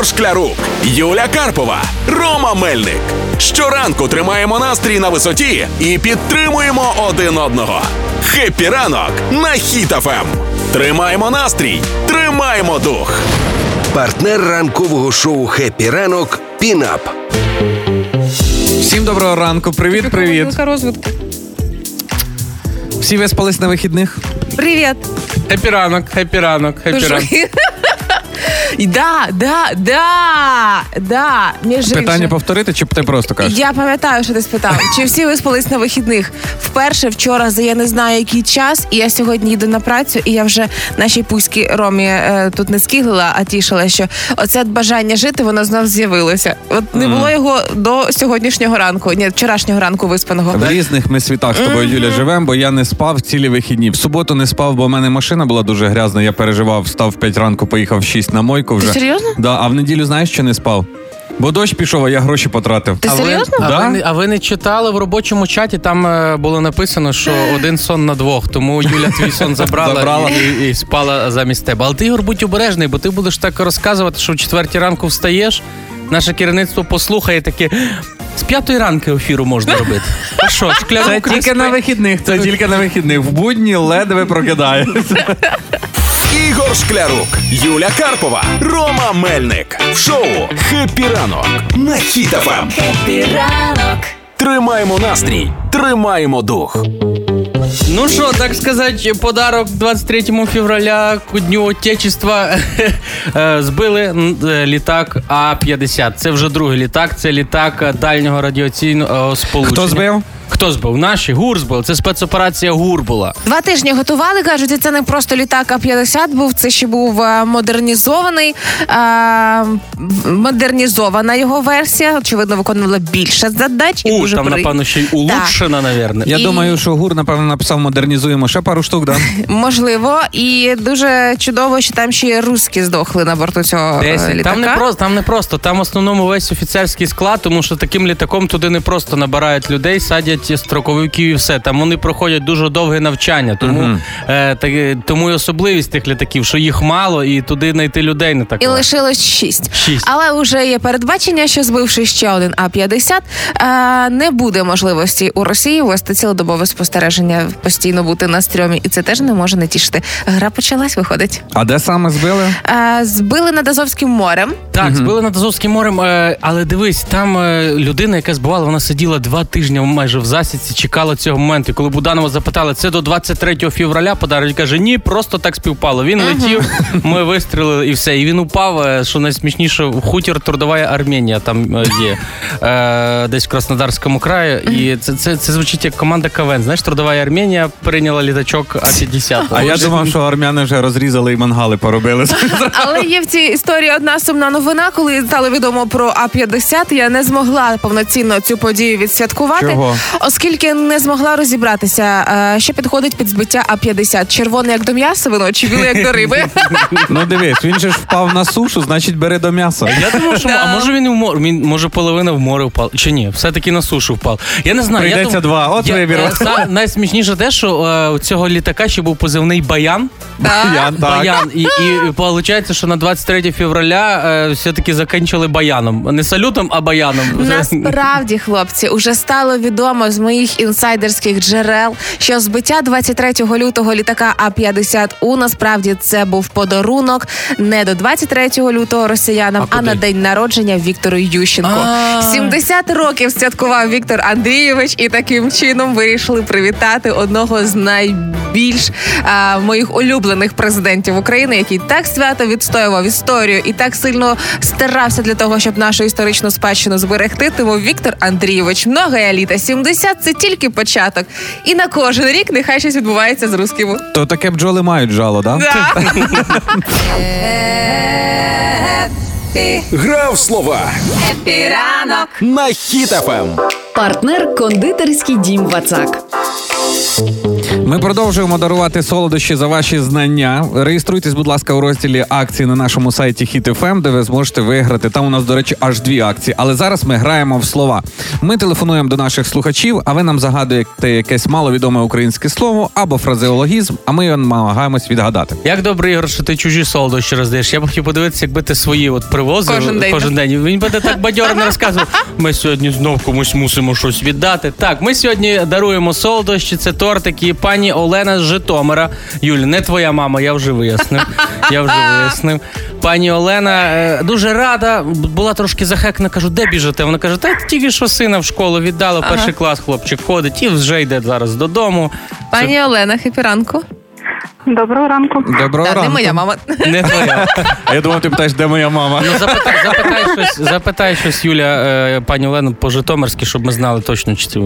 Ігор Шклярук, Юля Карпова, Рома Мельник. Щоранку тримаємо настрій на висоті і підтримуємо один одного. Хеппі ранок на Хіт-ФМ. Тримаємо настрій, тримаємо дух. Партнер ранкового шоу «Хеппі ранок» Пінап. Всім доброго ранку, привіт, привіт. Розвитку. Всі виспались на вихідних. Привіт. Хеппі ранок, хеппі ранок, хеппі ранок. І Да, да, да, да. Між Питання іншим. повторити, чи ти просто кажеш? Я пам'ятаю, що ти спитав. Чи всі виспались на вихідних? Вперше вчора за я не знаю який час, і я сьогодні їду на працю, і я вже нашій пуській Ромі е, тут не скиглила, а тішила, що оце бажання жити воно знов з'явилося. От не було його до сьогоднішнього ранку, ні, вчорашнього ранку виспаного. В різних ми світах з тобою, Юля, живемо, бо я не спав цілі вихідні. В суботу не спав, бо в мене машина була дуже грязна. Я переживав, встав в 5 ранку, поїхав в 6 на мойку вже. Ти серйозно? Да, а в неділю знаєш, що не спав? Бо дощ пішов, а я гроші потратив. Ти А ви, серйозно? а, Да? ви, не- а ви не читали в робочому чаті? Там е, було написано, що один сон на двох, тому Юля твій сон забрала, Забрала. І, і, і спала замість тебе. Але ти Ігор, будь обережний, бо ти будеш так розказувати, що в четвертій ранку встаєш. Наше керівництво послухає таке. З п'ятої ранки ефіру можна робити. А що, Це тільки на вихідних, це тільки на вихідних. В будні ледве прокидається. Ігор Шклярук, Юля Карпова, Рома Мельник. В шоу Хеппі ранок на Хіт-ФМ. Тримаємо настрій, тримаємо дух. Ну що, так сказати, подарок 23 февраля к Дню Отечества Е, збили е, літак А-50. Це вже другий літак, це літак е, дальнього радіаційного сполучення. Хто збив? Хто збив? Наші ГУР збив. Це спецоперація ГУР була. Два тижні готували, кажуть, і це не просто літак А-50 був, це ще був е, модернізований, е, модернізована його версія. Очевидно, виконувала більше задач. І У, дуже там, при- напевно, ще й улучшена, навірно. Я І- думаю, що гур, напевно, написав модернізуємо ще пару штук, да? Можливо, і дуже чудово, що там ще й русські здохли на борту цього е, літака. Там не просто, там не просто. Там в основному весь офіцерський склад, тому що таким літаком туди не просто набирають людей, садять строковиків і все. Там вони проходять дуже довге навчання. Тому, Мгм. е, так, тому і особливість тих літаків, що їх мало, і туди знайти людей не так. І легко. лишилось шість. Шість. Але вже є передбачення, що збивши ще один А-50, е, не буде можливості у Росії вести цілодобове спостереження, постійно бути на стрьомі, і це теж не може не тішити. Гра почалась, виходить. А де саме збили? Е, збили над Азовським морем. Так, збили над Азовським морем, е, але дивись, там е, людина, яка збивала, вона сиділа два тижні майже в засідці, чекала цього моменту. І коли Буданова запитали, це до 23 февраля подарок, він каже, ні, просто так співпало. Він летів, ми вистрілили і все. І він упав, е, що найсмішніше, в хутір Трудова Арменія там е, є е, десь в Краснодарському краї. І це, це, це звучить як команда КВН. Знаєш, Трудова Арменія прийняла літачок А-50. А я думав, що армяни вже розрізали і мангали поробили. Але є в цій історії одна сумна новина. Коли стало відомо про А-50, я не змогла повноцінно цю подію відсвяткувати, Чого? Оскільки не змогла розібратися, е, що підходить під збиття А-50. Червоне як до м'яса вино, чи біле як до риби. Ну дивись, він же ж впав на сушу, значить бери до м'яса. Я думав, що а може він в море, він може половина в море впав. Чи ні? Все-таки на сушу впав. Я не знаю. Прийдеться я дум- два. От я, вибір. е, найсмішніше те, що е, у цього літака ще був позивний Баян. Так. Баян. І, і виходить, що на 23 февраля е, все-таки закінчили баяном. Не салютом, а баяном. Насправді, хлопці, уже стало відомо з моїх інсайдерських джерел, що збиття 23 лютого літака А-50 у насправді це був подарунок не до 23 лютого росіянам, а, куди? на день народження Віктору Ющенко. А. 70 років святкував Віктор Андрійович, і таким чином вирішили привітати одного з найбільш а, моїх улюблених президентів України, який так свято відстоював історію і так сильно старався для того, щоб нашу історичну спадщину зберегти. Тому Віктор Андрійович, много літа, 70 – це тільки початок. І на кожен рік нехай щось відбувається з русскими. То таке бджоли мають жало, да? Да. Гра в слова Хеппі ранок на Хіт-ФМ. Партнер кондитерський дім Вацак. Ми продовжуємо дарувати солодощі за ваші знання. Реєструйтесь, будь ласка, у розділі акції на нашому сайті HitFM, де ви зможете виграти. Там у нас, до речі, аж дві акції. Але зараз ми граємо в слова. Ми телефонуємо до наших слухачів, а ви нам загадуєте якесь маловідоме українське слово або фразеологізм, а ми намагаємось відгадати. Як добре, Ігор, що ти чужі солодощі роздаєш. Я б хотів подивитися, якби ти свої от привозив Кожен день. Кожен день. Він би так бадьоро не розказував. Ми сьогодні знов комусь мусимо щось віддати. Так, ми сьогодні даруємо солодощі. Це тортики. Пані Олена з Житомира. Юль, не твоя мама, я вже вияснив. Я вже вияснив. Пані Олена е, дуже рада, була трошки захекна. Кажу, де біжите? Вона каже, та тільки що сина в школу віддали, перший клас хлопчик ходить і вже йде зараз додому. Пані Олена, хепіранку. Доброго ранку. Доброго Так, не моя мама. Не твоя. А я думав, ти питаєш, де моя мама. Ну, запитай, запитай щось, запитай щось, Юля, е, пані Олену, по-житомирськи, щоб ми знали точно, чи це.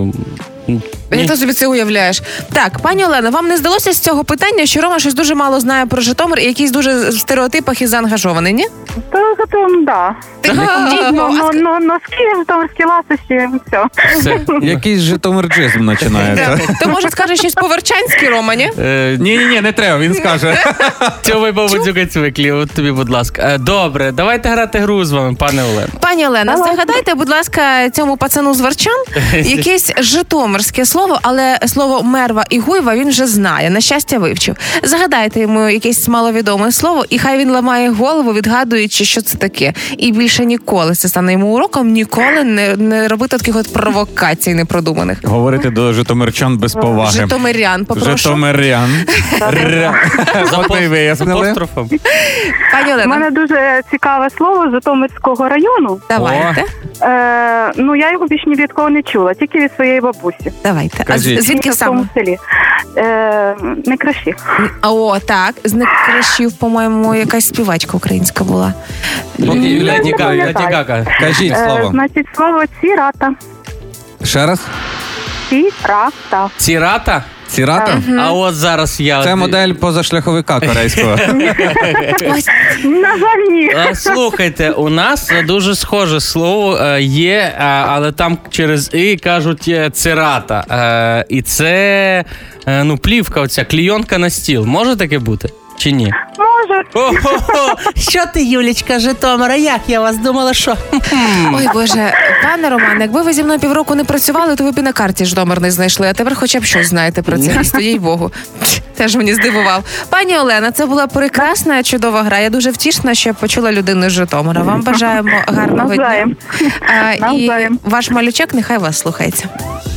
Ні? Як ти собі це уявляєш? Так, пані Олена, вам не здалося з цього питання, що Рома щось дуже мало знає про Житомир і якийсь дуже в стереотипах і заангажований, ні? То готовим, да. Ага, Ну, ну, ну, ну, носки, житомирські ласощі, все. Все. Якийсь житомирджизм починається. То може скаже щось по-верчанськи, Рома, ні? Е, Ні, ні, ні, не треба. Він скаже. Цьовий бабудзюка цвиклі, от тобі, будь ласка. Е, Добре, давайте грати гру з вами, пане Олено. Пані Олена, загадайте, будь ласка, цьому пацану з Варчан якесь житомирське слово, але слово мерва і гуйва він вже знає. На щастя, вивчив. Загадайте йому якесь маловідоме слово, і хай він ламає голову, відгадуючи, що це таке. І більше ніколи це стане йому уроком, ніколи не, не робити таких от провокацій непродуманих. Говорити до житомирчан без поваги. Житомирян, попрошу. Житомирян. З вияснили. апострофом. Пані У Олена, мене дуже цікаве слово з Житомирського району. давайте. Е, ну, я його більш ні від кого не чула, тільки від своєї бабусі. Давайте. А з- Кажіть. звідки в тому саме? селі. Е, не кращі. А, О, так. З некращів, по-моєму, якась співачка українська була. Поки Юля Я не тікає. пам'ятаю. Леді Гага. Кажіть Е, слово. значить, слово цірата. Ще раз. Цірата. Цірата? Сірата? А от зараз я. Це модель позашляховика корейського. На жаль, ні. Е, Слухайте, у нас дуже схоже слово е, є, а, але там через і кажуть е, цирата. Е, І це е, ну, плівка, оця клійонка на стіл. Може таке бути? Чи ні? О-хо-хо! Що ти, Юлічка, Житомира? Як я вас думала, що? Ой Боже, пане Роман, якби ви зі мною півроку не працювали, то ви б і на карті Ждомир не знайшли. А тепер хоча б щось знаєте про це місто, їй Богу. Теж мені здивував. Пані Олена, це була прекрасна, чудова гра. Я дуже втішна, що я почула людину з Житомира. Вам бажаємо гарного дня. А, і ваш малючок нехай вас слухається.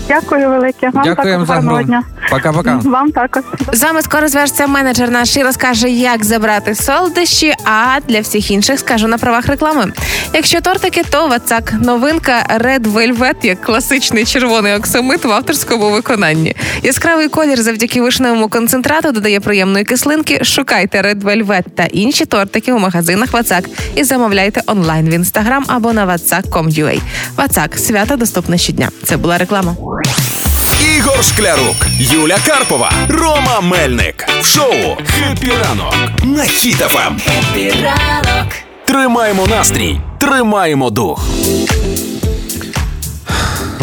Дякую велике. Вам Дякуємо також за гарного гру. дня. Пока-пока. Вам також. З вами скоро зв'яжеться менеджер наш і розкаже, як забрати солодощі. А для всіх інших скажу на правах реклами. Якщо тортики, то вацак. Новинка Red Velvet, як класичний червоний оксамит в авторському виконанні. Яскравий колір завдяки вишневому концентрату додає приємної кислинки. Шукайте Red Velvet та інші тортики у магазинах Вацак і замовляйте онлайн в інстаграм або на vatsak.com.ua. Вацак свято доступне щодня. Це була реклама. Ігор Шклярук, Юля Карпова, Рома Мельник. В шоу «Хеппі ранок» на Хіт-ФМ. ранок». Тримаємо настрій, тримаємо дух.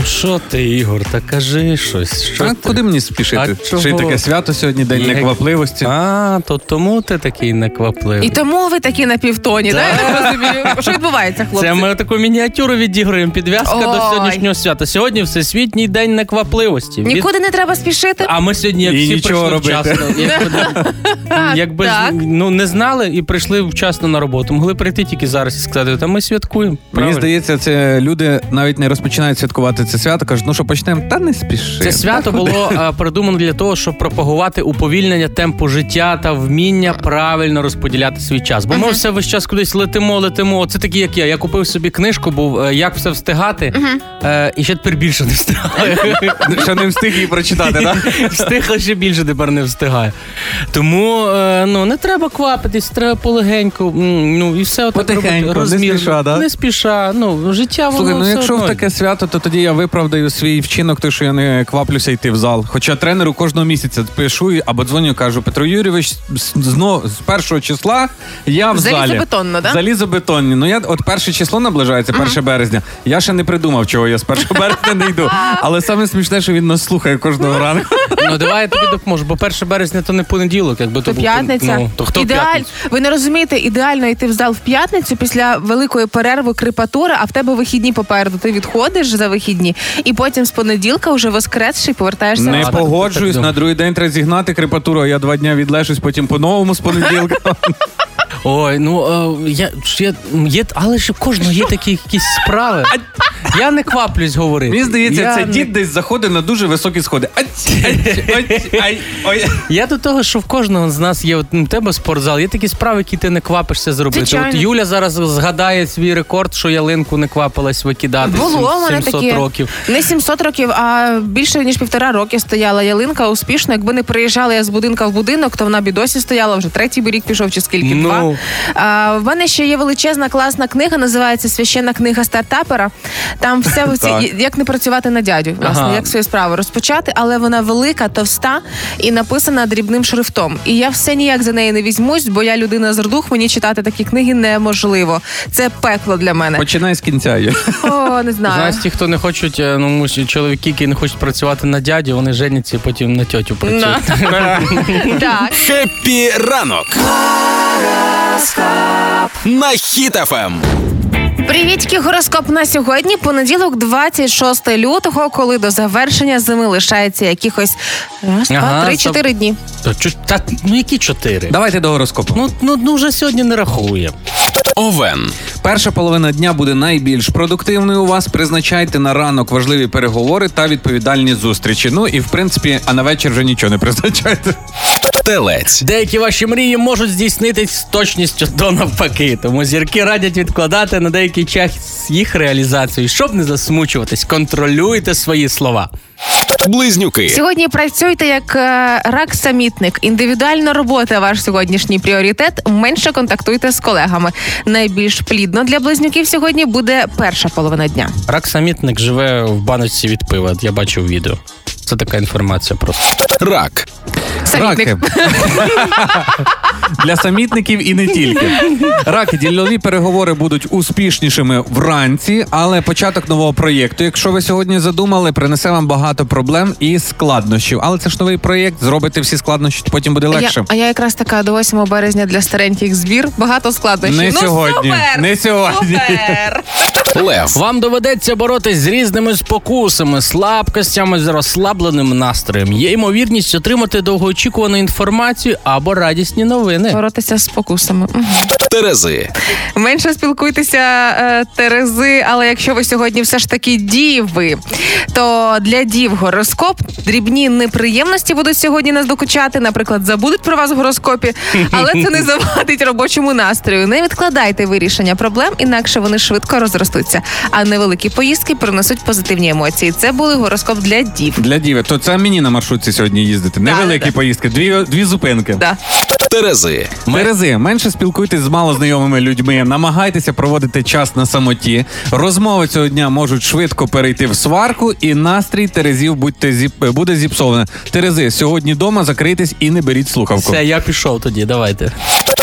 Що ти, Ігор, та кажи щось. Що А ти? куди мені спішити? А чого? Ще й таке свято сьогодні, день Як- неквапливості. А, то тому ти такий неквапливий. І тому ви такі на півтоні, да? я так розумію. Що відбувається, хлопці? Це ми таку мініатюру відіграємо. Підв'язка до сьогоднішнього свята. Сьогодні Всесвітній день неквапливості. Від- Нікуди не треба спішити. А ми сьогодні як І всі нічого прийшли робити. вчасно. Якби, якби так. ну не знали і прийшли вчасно на роботу. Могли прийти тільки зараз і сказати, та ми святкуємо. Мені Правильно? здається, це люди навіть не розпочинають святкувати це свято. кажуть, ну що почнемо? Та не спіши. Це свято було е, придумано для того, щоб пропагувати уповільнення темпу життя та вміння правильно розподіляти свій час. Бо ми все весь час кудись летимо, летимо. Це такі, як я. Я купив собі книжку, був е, як все встигати, е, і ще тепер більше не встигаю. Ще не встиг її прочитати, так? Встиг, а ще більше тепер не встигаю. Тому е, ну не треба квапитись, треба полегеньку. Ну і все отак Потихеньку, не спіша, да? Не спіша. Ну життя воно Слухай, ну все якщо в таке свято, то тоді я виправдаю свій вчинок, той, що я не кваплюся йти в зал. Хоча тренеру кожного місяця пишу або дзвоню, кажу, Петро Юрійович, з- зно з першого числа я в залі. Залізобетонно, да? Залізобетонні. Ну я от перше число наближається, 1 березня. Я ще не придумав, чого я з 1 березня не йду. Але саме смішне, що він нас слухає кожного ранку. Ну давай я тобі допоможу, бо 1 березня то не понеділок, якби то, То був п'ятниця. Ну, то хто Ідеаль... п'ятницю? Ви не розумієте, ідеально йти в зал в п'ятницю після великої перерви крипатури, а в тебе вихідні попереду. Ти відходиш за вихідні, і потім з понеділка вже воскресший повертаєшся. Не погоджуюсь, на другий день треба зігнати крепатуру, а я два дня відлежусь, потім по-новому з понеділка. Ой, ну е, я, я є, але ж кожного є такі якісь справи. Я не кваплюсь говорити. Мені здається, я це не- дід десь заходить на дуже високі сходи. Ать, ать, ать, ай, ой. Я до того, що в кожного з нас є от, ну, у тебе спортзал, є такі справи, які ти не квапишся зробити. Звичайно. От Юля зараз згадає свій рекорд, що ялинку не квапилась викидати Було 700 таке. років. Не 700 років, а більше ніж півтора роки стояла ялинка успішно. Якби не приїжджала я з будинка в будинок, то вона б і досі стояла вже третій би рік пішов чи скільки Ну. два. А, в мене ще є величезна класна книга, називається Священна книга стартапера. Там все як не працювати на дядю, власне, Ага. як свою справу розпочати, але вона велика, товста і написана дрібним шрифтом. І я все ніяк за неї не візьмусь, бо я людина з рдух, мені читати такі книги неможливо. Це пекло для мене. Починай з кінця. Юля. О, не знаю. Знаєш, ті, хто не хочуть, е, ну муж- чоловіки, які не хочуть працювати на дяді, вони женяться і потім на тьотю працюють. Так. Хеппі ранок. На Хіт-ФМ. Привітки, гороскоп на сьогодні. Понеділок, 26 лютого, коли до завершення зими лишається якихось раз, два, Ага, три, чотири дні. Та, чу- та, ну які чотири? Давайте до гороскопу. Ну, ну, ну вже сьогодні не рахує. Овен. Перша половина дня буде найбільш продуктивною у вас. Призначайте на ранок важливі переговори та відповідальні зустрічі. Ну і в принципі, а на вечір вже нічого не призначайте. Телець. Деякі ваші мрії можуть здійснитись з точністю до навпаки. Тому зірки радять відкладати на деякий час їх реалізацію. Щоб не засмучуватись, контролюйте свої слова. Близнюки. Сьогодні працюйте як е, рак-самітник. Індивідуальна робота ваш сьогоднішній пріоритет. Менше контактуйте з колегами. Найбільш плідно для близнюків сьогодні буде перша половина дня. Рак самітник живе в баночці від пива. Я бачив відео. Це така інформація просто. Рак. Самітник. Раки. Для самітників і не тільки. Раки, ділові переговори будуть успішнішими вранці, але початок нового проєкту, якщо ви сьогодні задумали, принесе вам багато проблем і складнощів. Але це ж новий проєкт, зробите всі складнощі, потім буде А я, легше. а я якраз така до 8 березня для стареньких збір. Багато складнощів. Не ну, сьогодні. Супер, Не сьогодні. Супер. Лев. Вам доведеться боротись з різними спокусами, слабкостями, з розслабленим настроєм. Є ймовірність отримати довгоочікувану інформацію або радісні новини. Боротися з спокусами. Терези. Менше спілкуйтеся, е, Терези, але якщо ви сьогодні все ж таки діви, то для дів гороскоп дрібні неприємності будуть сьогодні нас докучати. Наприклад, забудуть про вас в гороскопі, але це не завадить робочому настрою. Не відкладайте вирішення проблем, інакше вони швидко розростуться. А невеликі поїздки принесуть позитивні емоції. Це були гороскоп для дів. Для діви, то це мені на маршрутці сьогодні їздити. Невеликі да. поїздки, дві, дві зупинки. Да. Терези. Терези, менше спілкуйтесь з малознайомими людьми, намагайтеся проводити час на самоті. Розмови цього дня можуть швидко перейти в сварку, і настрій Терезів будьте зіп... буде зіпсоване. Терези, сьогодні вдома закрийтесь і не беріть слухавку. Все, я пішов тоді. Давайте.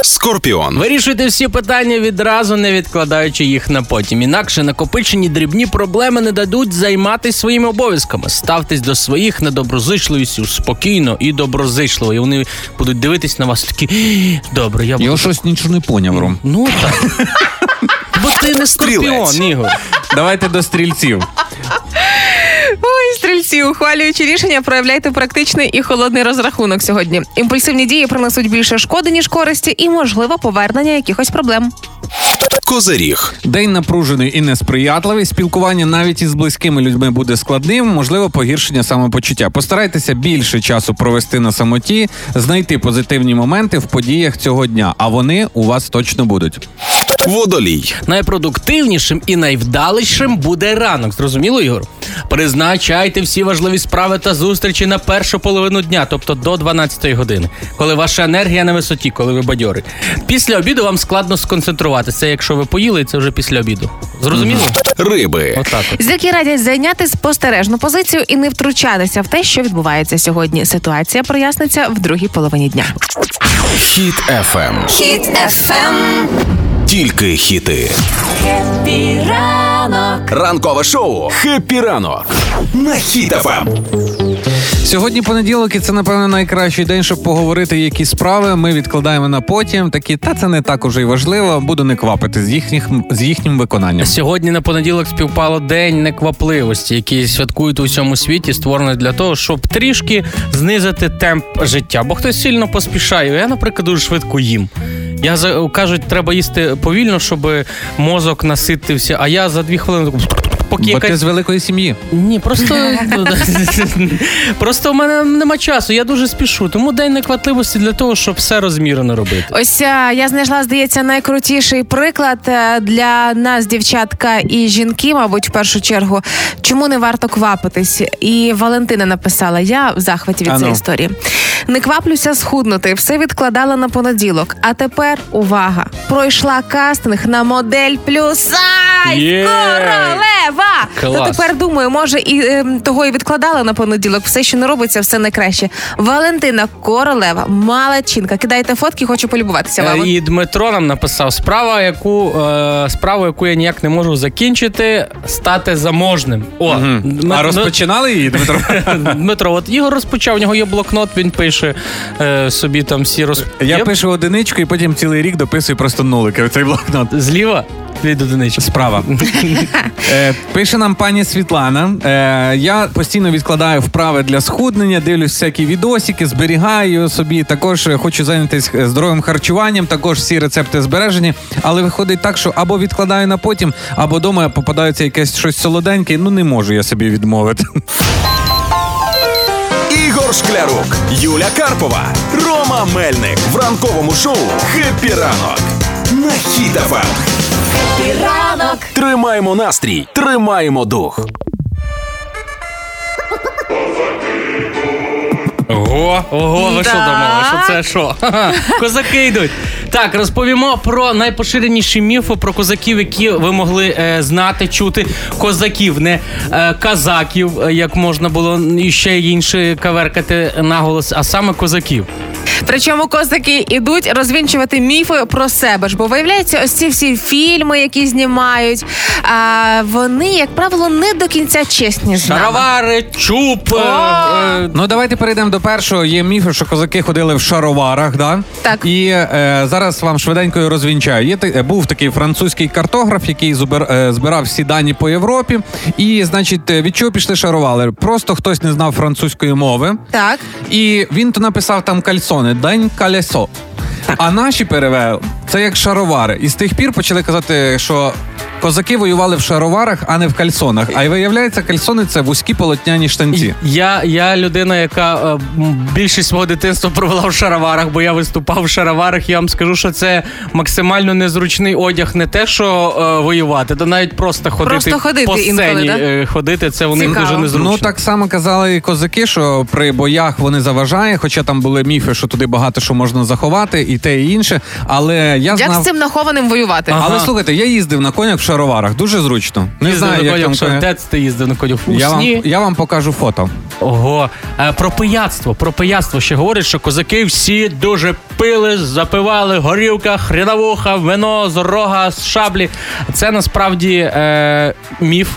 Скорпіон. Вирішуйте всі питання відразу, не відкладаючи їх на потім. Інакше накопичені дрібні проблеми не дадуть займатися своїми обов'язками. Ставтесь до своїх недоброзичливістю спокійно і доброзичливо. І вони будуть дивитись на вас такі «Ій, добре. Я буду Я щось нічого не поняв, Ром. ну так. Бо ти не скорпіон, Ігор. Давайте до стрільців. Ой, стрільці, ухвалюючи рішення, проявляйте практичний і холодний розрахунок сьогодні. Імпульсивні дії принесуть більше шкоди, ніж користі, і можливо повернення якихось проблем. Козиріг. День напружений і несприятливий. Спілкування навіть із близькими людьми буде складним, можливо, погіршення самопочуття. Постарайтеся більше часу провести на самоті, знайти позитивні моменти в подіях цього дня, а вони у вас точно будуть. Водолій. Найпродуктивнішим і найвдалішим буде ранок. Зрозуміло, Ігор? Призначайте всі важливі справи та зустрічі на першу половину дня, тобто до 12 години, коли ваша енергія на висоті, коли ви бадьори. Після обіду вам складно сконцентруватися, якщо що ви поїли, це вже після обіду. Зрозуміло? Риби. Отак. от. Зірки радять зайняти спостережну позицію і не втручатися в те, що відбувається сьогодні. Ситуація проясниться в другій половині дня. Хіт FM. Хіт FM. Тільки хіти. Ранок. Ранкове шоу «Хеппі ранок» на Хіт FM. Сьогодні понеділок, і це напевно найкращий день, щоб поговорити, які справи ми відкладаємо на потім. Такі, та це не так уже й важливо. Буду не квапити з їхніх з їхнім виконанням. Сьогодні на понеділок співпало день неквапливості, який святкують у всьому світі, створений для того, щоб трішки знизити темп життя. Бо хтось сильно поспішає. Я, наприклад, дуже швидко їм. Я кажуть, треба їсти повільно, щоб мозок наситився. А я за дві хвилини поки Бо якась ти з великої сім'ї. Ні, просто просто в мене нема часу. Я дуже спішу. Тому день неквапливості для того, щоб все розмірено робити. Ось е, я знайшла, здається, найкрутіший приклад е, для нас, дівчатка і жінки, мабуть, в першу чергу, чому не варто квапитись. І Валентина написала: я в захваті від цієї історії. Не кваплюся схуднути, все відкладала на понеділок. А тепер увага! Пройшла кастинг на модель плюс сайз Є! королева. Клас. То тепер думаю, може і ем, того і відкладала на понеділок. Все, що не робиться, все найкраще. Валентина Королева, малачинка. Кидайте фотки, хочу полюбуватися Е, вами. І Дмитро нам написав справа, яку е, справу, яку я ніяк не можу закінчити, стати заможним. О, Дм- А розпочинали її, Дмитро? Дмитро, от Ігор розпочав, у нього є блокнот, він пише е, собі там всі роз... Я Є? пишу одиничку і потім цілий рік дописую просто нулики цей блокнот. зліва від одинички. Справа. Е, пише нам пані Світлана. Е, я постійно відкладаю вправи для схуднення, дивлюсь всякі відосики, зберігаю собі. Також е, хочу зайнятися здоровим харчуванням, також всі рецепти збережені. Але виходить так, що або відкладаю на потім, або вдома попадається якесь щось солоденьке. Ну не можу я собі відмовити. Шклярук, Юля Карпова, Рома Мельник в ранковому шоу «Хеппі ранок» на Хіт FM. Ранок. Тримаємо настрій, тримаємо дух. Ого, ого, ви що Так. думали, що це що? Козаки йдуть. Так, розповімо про найпоширеніші міфи про козаків, які ви могли е, знати, чути. Козаків, не е, казаків, е, як можна було і ще інше каверкати наголос, а саме козаків. Причому козаки ідуть розвінчувати міфи про себе ж, бо виявляється, ось ці всі фільми, які знімають, а вони, як правило, не до кінця чесні з нами. Шаровари, чуб. е, е, Ну давайте перейдемо до першого. Є міфи, що козаки ходили в шароварах, да? Так. І е, зараз вам швиденько розвінчаю. Є та- е, був такий французький картограф, який зубер, е, збирав всі дані по Європі. І, значить, е, від чого пішли шаровари? Просто хтось не знав французької мови. Так. І він то написав там кальсони, день А наші перевели це як шаровари. І з тих пір почали казати, що козаки воювали в шароварах, а не в кальсонах. А й виявляється, кальсони це вузькі полотняні штанці. Я, я людина, яка е, більшість свого дитинства провела в шароварах, бо я виступав в шароварах. Я вам скажу, що це максимально незручний одяг, не те, що е, воювати, то навіть просто ходити, Просто ходити по інколи, да? е, ходити. Це вони Цікаво. дуже незручно. Ну так само казали і козаки, що при боях вони заважає, хоча там були міфи, що туди багато що можна заховати, і те, і інше. Але я Як з цим нахованим воювати? Ага. Але слухайте, я їздив на конях в шароварах, дуже зручно. Не Їздив знаю, на як конях, там де ти їздив на конях? Я вам, я вам покажу фото. Ого, Е, про пияцтво. Про пияцтво ще говорять, що козаки всі дуже пили, запивали горілка, хріновуха, вино з рога, з шаблі. Це насправді е, міф.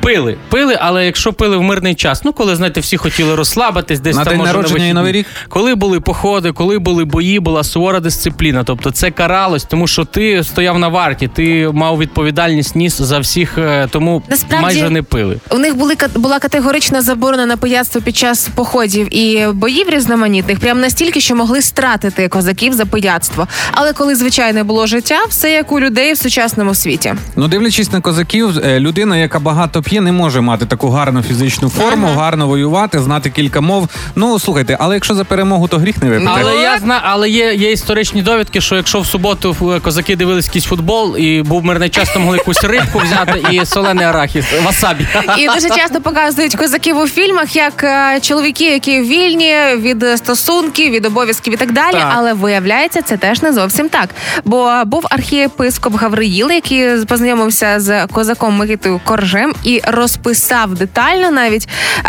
Пили, пили, але якщо пили в мирний час, ну коли знаєте, всі хотіли розслабитись, десь На там день може, народження і. Новий рік? коли були походи, коли були бої, була сувора дисципліна. Тобто це каралось, тому що ти стояв на варті, ти мав відповідальність ніс за всіх, е, тому Насправді- майже не пили. У них були була категорична заборона на пияцтво під час походів і боїв різноманітних, прям настільки, що могли стратити козаків за пияцтво. Але коли звичайне було життя, все як у людей в сучасному світі. Ну, дивлячись на козаків, е, людина, яка багато багато п'є, не може мати таку гарну фізичну форму, гарно воювати, знати кілька мов. Ну слухайте, але якщо за перемогу, то гріх не випити. Але я знаю, але є, є історичні довідки, що якщо в суботу е, козаки дивились якийсь футбол і був мирний час, то могли якусь рибку взяти і солений арахіс, васабі. І дуже часто показують козаків у фільмах як е, чоловіки, які вільні від е, стосунків, від обов'язків і так далі. Так. Але виявляється, це теж не зовсім так. Бо був архієпископ Гавриїл, який познайомився з козаком Микитою Коржем і розписав детально навіть е,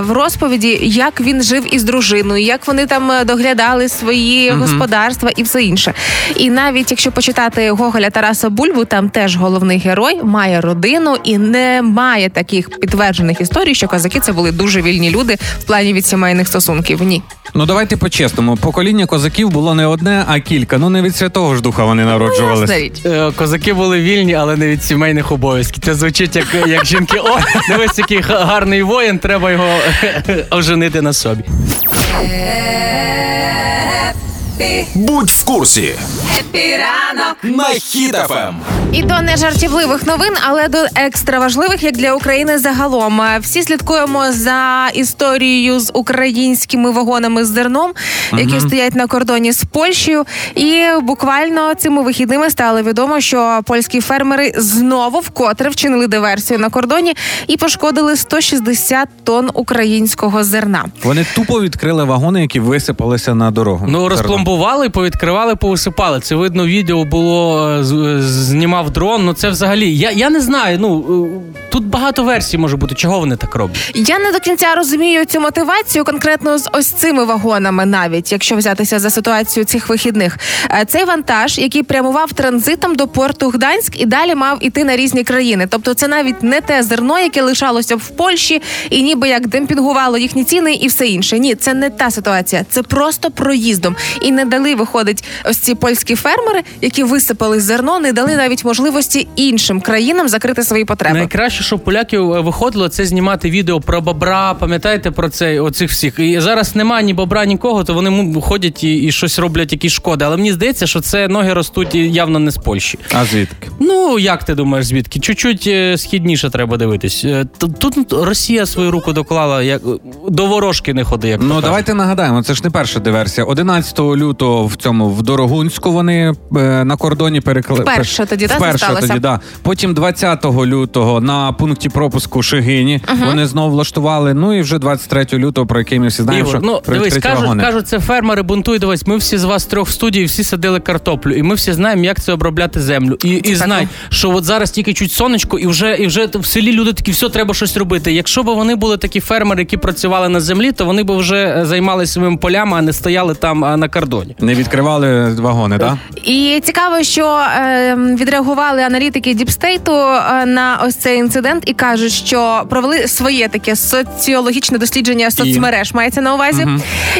в розповіді, як він жив із дружиною, як вони там е, доглядали свої господарства і все інше. І навіть якщо почитати Гоголя Тараса Бульбу, там теж головний герой має родину і немає таких підтверджених історій, що козаки це були дуже вільні люди в плані від сімейних стосунків. Ні. Ну давайте по-чесному. Покоління козаків було не одне, а кілька. Ну не від святого ж духа вони народжувалися. Ясна. Е, Козаки були вільні, але не від сімейних обов'язків. Це звучить як, як жінки. О, дивись, який гарний воїн, треба його оженити на собі. Будь в курсі на Хіт-ФМ. І до нежартівливих новин, але до екстра важливих, як для України загалом. Всі слідкуємо за історією з українськими вагонами з зерном, які стоять на кордоні з Польщею. І буквально цими вихідними стало відомо, що польські фермери знову вкотре вчинили диверсію на кордоні і пошкодили 160 тонн українського зерна. Вони тупо відкрили вагони, які висипалися на дорогу. Ну, розпломбували, повідкривали, повисипали. Це видно, відео було е, з- знімав дрон. Ну це взагалі. Я, я не знаю. Ну е, тут багато версій може бути, чого вони так роблять. Я не до кінця розумію цю мотивацію конкретно з ось цими вагонами, навіть якщо взятися за ситуацію цих вихідних. Е, Цей вантаж, який прямував транзитом до порту Гданськ і далі мав іти на різні країни. Тобто, це навіть не те зерно, яке лишалося в Польщі, і ніби як демпінгувало їхні ціни і все інше. Ні, це не та ситуація. Це просто проїздом. І не дали виходить ось ці польські фермери, які висипали зерно, не дали навіть можливості іншим країнам закрити свої потреби. Найкраще, що поляків е, виходило, це знімати відео про бобра. Пам'ятаєте про це? Оцих всіх. І зараз немає ні бобра, нікого, то вони ходять і, і щось роблять, якісь шкоди. Але мені здається, що це ноги ростуть явно не з Польщі. А звідки? Ну, як ти думаєш, звідки? Чуть-чуть е, східніше треба дивитись. Е, Тут Росія свою руку доклала, як до ворожки не ходи, як то Ну кажуть. давайте нагадаємо, це ж не перша диверсія. 11 лютого в цьому в Дорогунську вони е, на кордоні перекли Вперше тоді, це Вперше сталося? тоді, да. Потім 20 лютого на пункті пропуску Шигині вони знову влаштували. Ну і вже 23 лютого, про який ми всі знаємо, Ігор, що ну про дивись, відкрили, кажуть, вагони. кажуть, це фермери бунтують. Дивись, ми всі з вас трьох в студії, всі садили картоплю, і ми всі знаємо, як це обробляти землю. І, і знай, що от зараз тільки чуть сонечко, і вже і вже в селі люди такі, все треба щось робити. Якщо б вони були такі фермери, які працювали на землі, то вони б вже е, займалися своїми полями, а не стояли там а, на кордоні. Не відкривали вагони, так? І цікаво, що е, відреагували аналітики DeepState у е, на ось цей інцидент і кажуть, що провели своє таке соціологічне дослідження соцмереж, мається на увазі.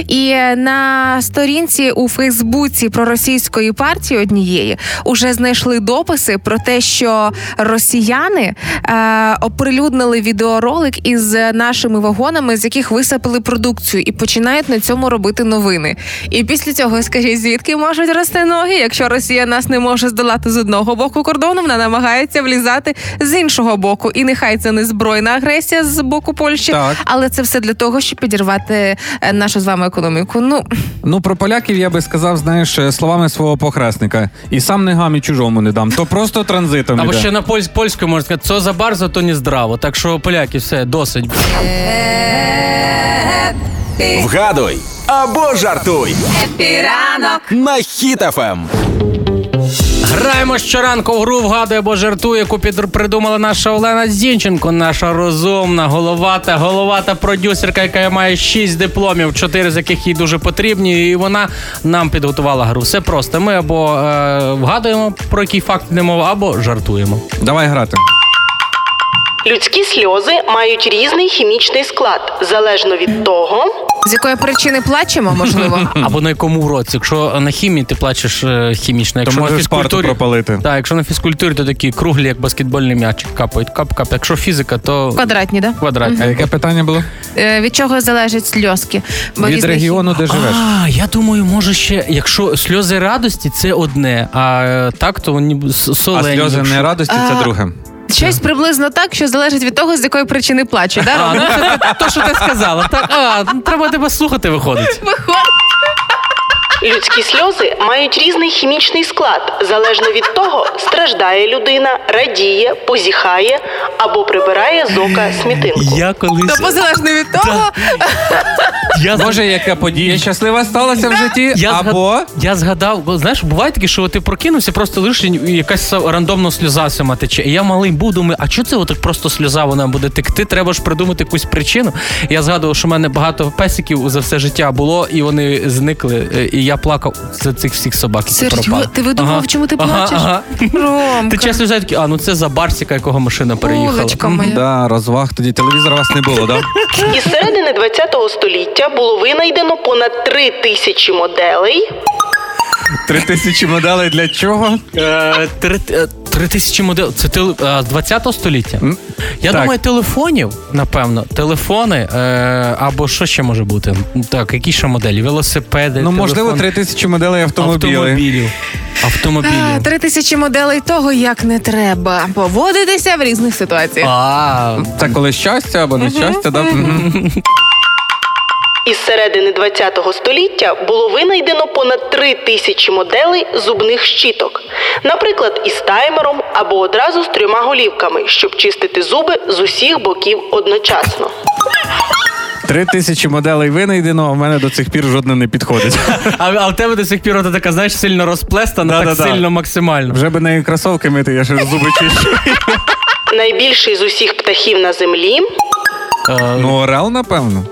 І е, на сторінці у Фейсбуці проросійської партії однієї уже знайшли дописи про те, що росіяни е, оприлюднили відеоролик із нашими вагонами, з яких висипали продукцію, і починають на цьому робити новини. І після цього скажіть, звідки можуть рости ноги? Якщо Росія нас не може здолати з одного боку кордону, вона намагається влізати з іншого боку. І нехай це не збройна агресія з боку Польщі, Так. але це все для того, щоб підірвати е, нашу з вами економіку. Ну Ну про поляків я би сказав, знаєш, е, словами свого похресника. І сам не гам, і чужому не дам. То просто транзитом Або іде. ще на польсь, польською можна сказати, co za bardzo, to niezdrowo. Так що поляки, все, досить. Вгадуй або жартуй Happy ранок на Хіт-ФМ. Граємо щоранку в гру вгадує або жартує, яку під- придумала наша Олена Зінченко, наша розумна, головата, головата продюсерка, яка має шість дипломів, чотири з яких їй дуже потрібні. І вона нам підготувала гру. Все просто. Ми або е, вгадуємо про який факт не мова, або жартуємо. Давай грати. Людські сльози мають різний хімічний склад залежно від того, з якої причини плачемо, можливо. Або на якому уроці. Якщо на хімії ти плачеш е, хімічно, якщо на фізкультурі пропалити. Так, якщо на фізкультурі, то такі круглі, як баскетбольний м'ячик, капають, кап-кап. Якщо фізика, то Квадратні, да? квадратні. А яке питання було? Е, Від чого залежать сльозки? Бо Від регіону, де живеш. А, я думаю, може ще, якщо сльози радості, це одне, а так, то вони с- А сльози якщо- не радості, це друге. Щось приблизно так, що залежить від того, з якої причини плаче. Да, А, ну це те- то, що ти сказала. Так, а, треба тебе слухати, виходить. Людські сльози мають різний хімічний склад, залежно від того, страждає людина, радіє, позіхає або прибирає з ока смітинку. Я колись. То позалежно від того, Я, Може, яка подія щаслива сталася в житті? я, Або згад... я згадав, бо, знаєш, буває таке, що ти прокинувся, просто лише якась рандомно сльоза сама тече. І я малий був, думаю, а чого це от просто сльоза вона буде текти? Треба ж придумати якусь причину. Я згадував, що в мене багато песиків за все життя було, і вони зникли. е, І я плакав за цих всіх собак, які Серж, пропали. ти видумав, чому ти плачеш? Ага, ага. Ромка. Ти чесно взяв такий, а ну це за барсіка, якого машина переїхала. Булочка моя. да, розваг тоді телевізора вас не було, да? Із середини 20-го століття було винайдено понад три тисячі моделей Три тисячі моделей для чого? Е, Три е, три тисячі моделей. Це тел... е, з 20 століття. М, Я так. думаю, телефонів, напевно. Телефони е, або що ще може бути? Так, які ще моделі? Велосипеди. Ну, можливо, телефон- три тисячі моделей автомобілів. автомобілів. Автомобілів. А, Три тисячі моделей того, як не треба поводитися в різних ситуаціях. А, Це коли щастя або нещастя, да? Із середини ХХ століття було винайдено понад три тисячі моделей зубних щіток, наприклад, із таймером або одразу з трьома голівками, щоб чистити зуби з усіх боків одночасно. Три тисячі моделей винайдено, а в мене до цих пір жодна не підходить. а, а в тебе до сих пір вона така, знаєш, сильно розплестана, так сильно максимально. Вже би нею кросовки мити, я ще ж зуби чищу. Найбільший з усіх птахів на землі Е, Ну, орел, напевно.